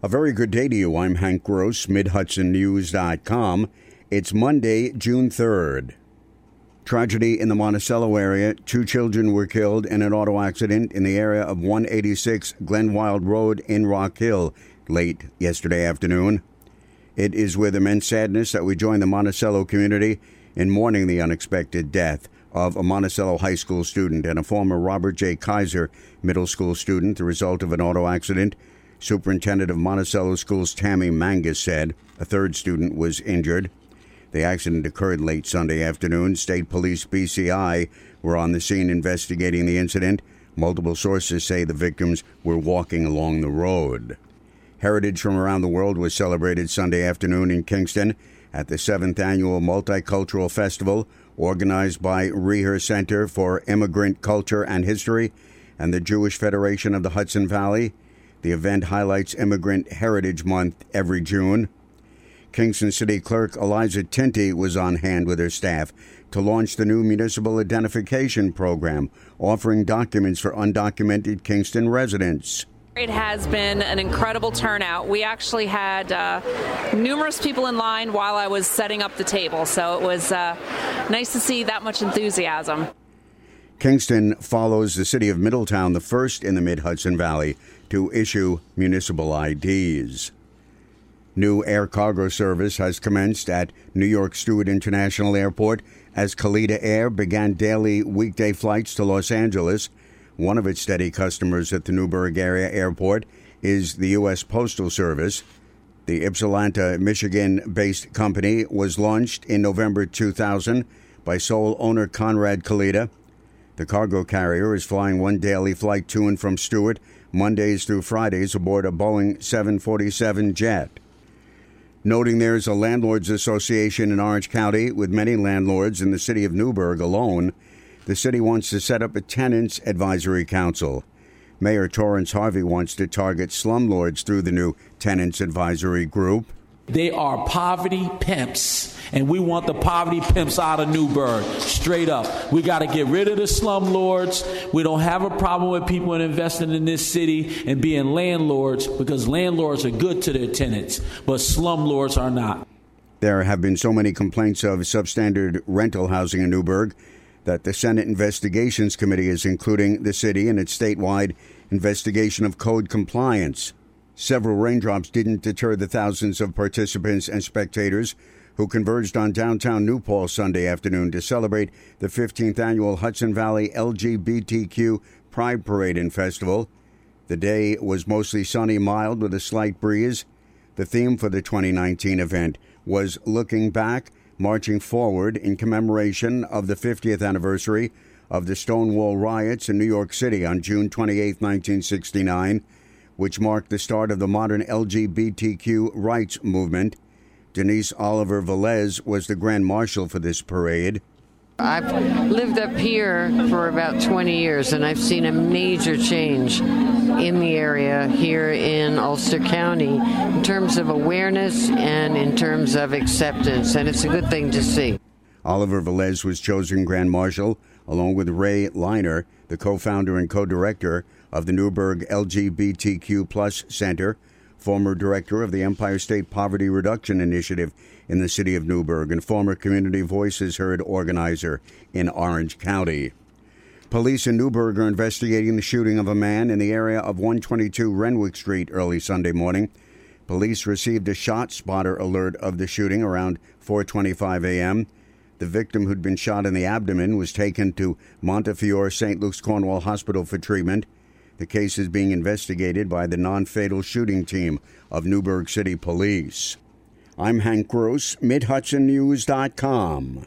A very good day to you. I'm Hank Gross, MidHudsonNews.com. It's Monday, June 3rd. Tragedy in the Monticello area. Two children were killed in an auto accident in the area of 186 Glenwild Road in Rock Hill late yesterday afternoon. It is with immense sadness that we join the Monticello community in mourning the unexpected death of a Monticello High School student and a former Robert J. Kaiser Middle School student, the result of an auto accident. Superintendent of Monticello Schools Tammy Mangus said a third student was injured. The accident occurred late Sunday afternoon. State Police BCI were on the scene investigating the incident. Multiple sources say the victims were walking along the road. Heritage from around the world was celebrated Sunday afternoon in Kingston at the seventh annual Multicultural Festival organized by Reher Center for Immigrant Culture and History and the Jewish Federation of the Hudson Valley. The event highlights Immigrant Heritage Month every June. Kingston City Clerk Elisa Tinti was on hand with her staff to launch the new municipal identification program, offering documents for undocumented Kingston residents. It has been an incredible turnout. We actually had uh, numerous people in line while I was setting up the table, so it was uh, nice to see that much enthusiasm. Kingston follows the city of Middletown, the first in the mid Hudson Valley to issue municipal IDs. New air cargo service has commenced at New York Stewart International Airport as Kalitta Air began daily weekday flights to Los Angeles. One of its steady customers at the Newburgh area airport is the U.S. Postal Service. The Ypsilanti, Michigan based company was launched in November 2000 by sole owner Conrad Kalitta. The cargo carrier is flying one daily flight to and from Stewart Mondays through Fridays aboard a Boeing 747 jet. Noting there's a landlords association in Orange County with many landlords in the city of Newburgh alone, the city wants to set up a tenants advisory council. Mayor Torrance Harvey wants to target slumlords through the new tenants advisory group. They are poverty pimps, and we want the poverty pimps out of Newburgh, straight up. We got to get rid of the slumlords. We don't have a problem with people investing in this city and being landlords because landlords are good to their tenants, but slumlords are not. There have been so many complaints of substandard rental housing in Newburgh that the Senate Investigations Committee is including the city in its statewide investigation of code compliance. Several raindrops didn't deter the thousands of participants and spectators who converged on downtown New Paltz Sunday afternoon to celebrate the 15th annual Hudson Valley LGBTQ Pride Parade and Festival. The day was mostly sunny, mild, with a slight breeze. The theme for the 2019 event was Looking Back, Marching Forward in commemoration of the 50th anniversary of the Stonewall riots in New York City on June 28, 1969 which marked the start of the modern LGBTQ rights movement. Denise Oliver Velez was the Grand Marshal for this parade. I've lived up here for about 20 years and I've seen a major change in the area here in Ulster County in terms of awareness and in terms of acceptance, and it's a good thing to see. Oliver Velez was chosen Grand Marshal along with Ray Liner, the co founder and co director of the Newburgh LGBTQ Plus Center, former director of the Empire State Poverty Reduction Initiative in the city of Newburgh, and former Community Voices Heard organizer in Orange County. Police in Newburgh are investigating the shooting of a man in the area of 122 Renwick Street early Sunday morning. Police received a shot spotter alert of the shooting around 4:25 a.m. The victim, who'd been shot in the abdomen, was taken to Montefiore St. Luke's Cornwall Hospital for treatment. The case is being investigated by the non fatal shooting team of Newburgh City Police. I'm Hank Gross, MidHudsonNews.com.